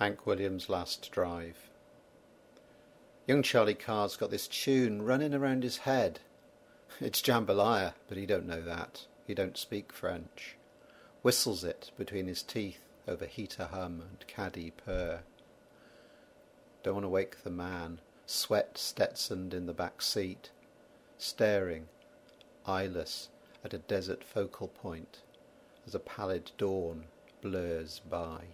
Hank Williams' Last Drive. Young Charlie Carr's got this tune running around his head. It's jambalaya, but he don't know that. He don't speak French. Whistles it between his teeth over heater hum and Cadi purr. Don't want to wake the man, sweat Stetsoned in the back seat, staring, eyeless, at a desert focal point as a pallid dawn blurs by.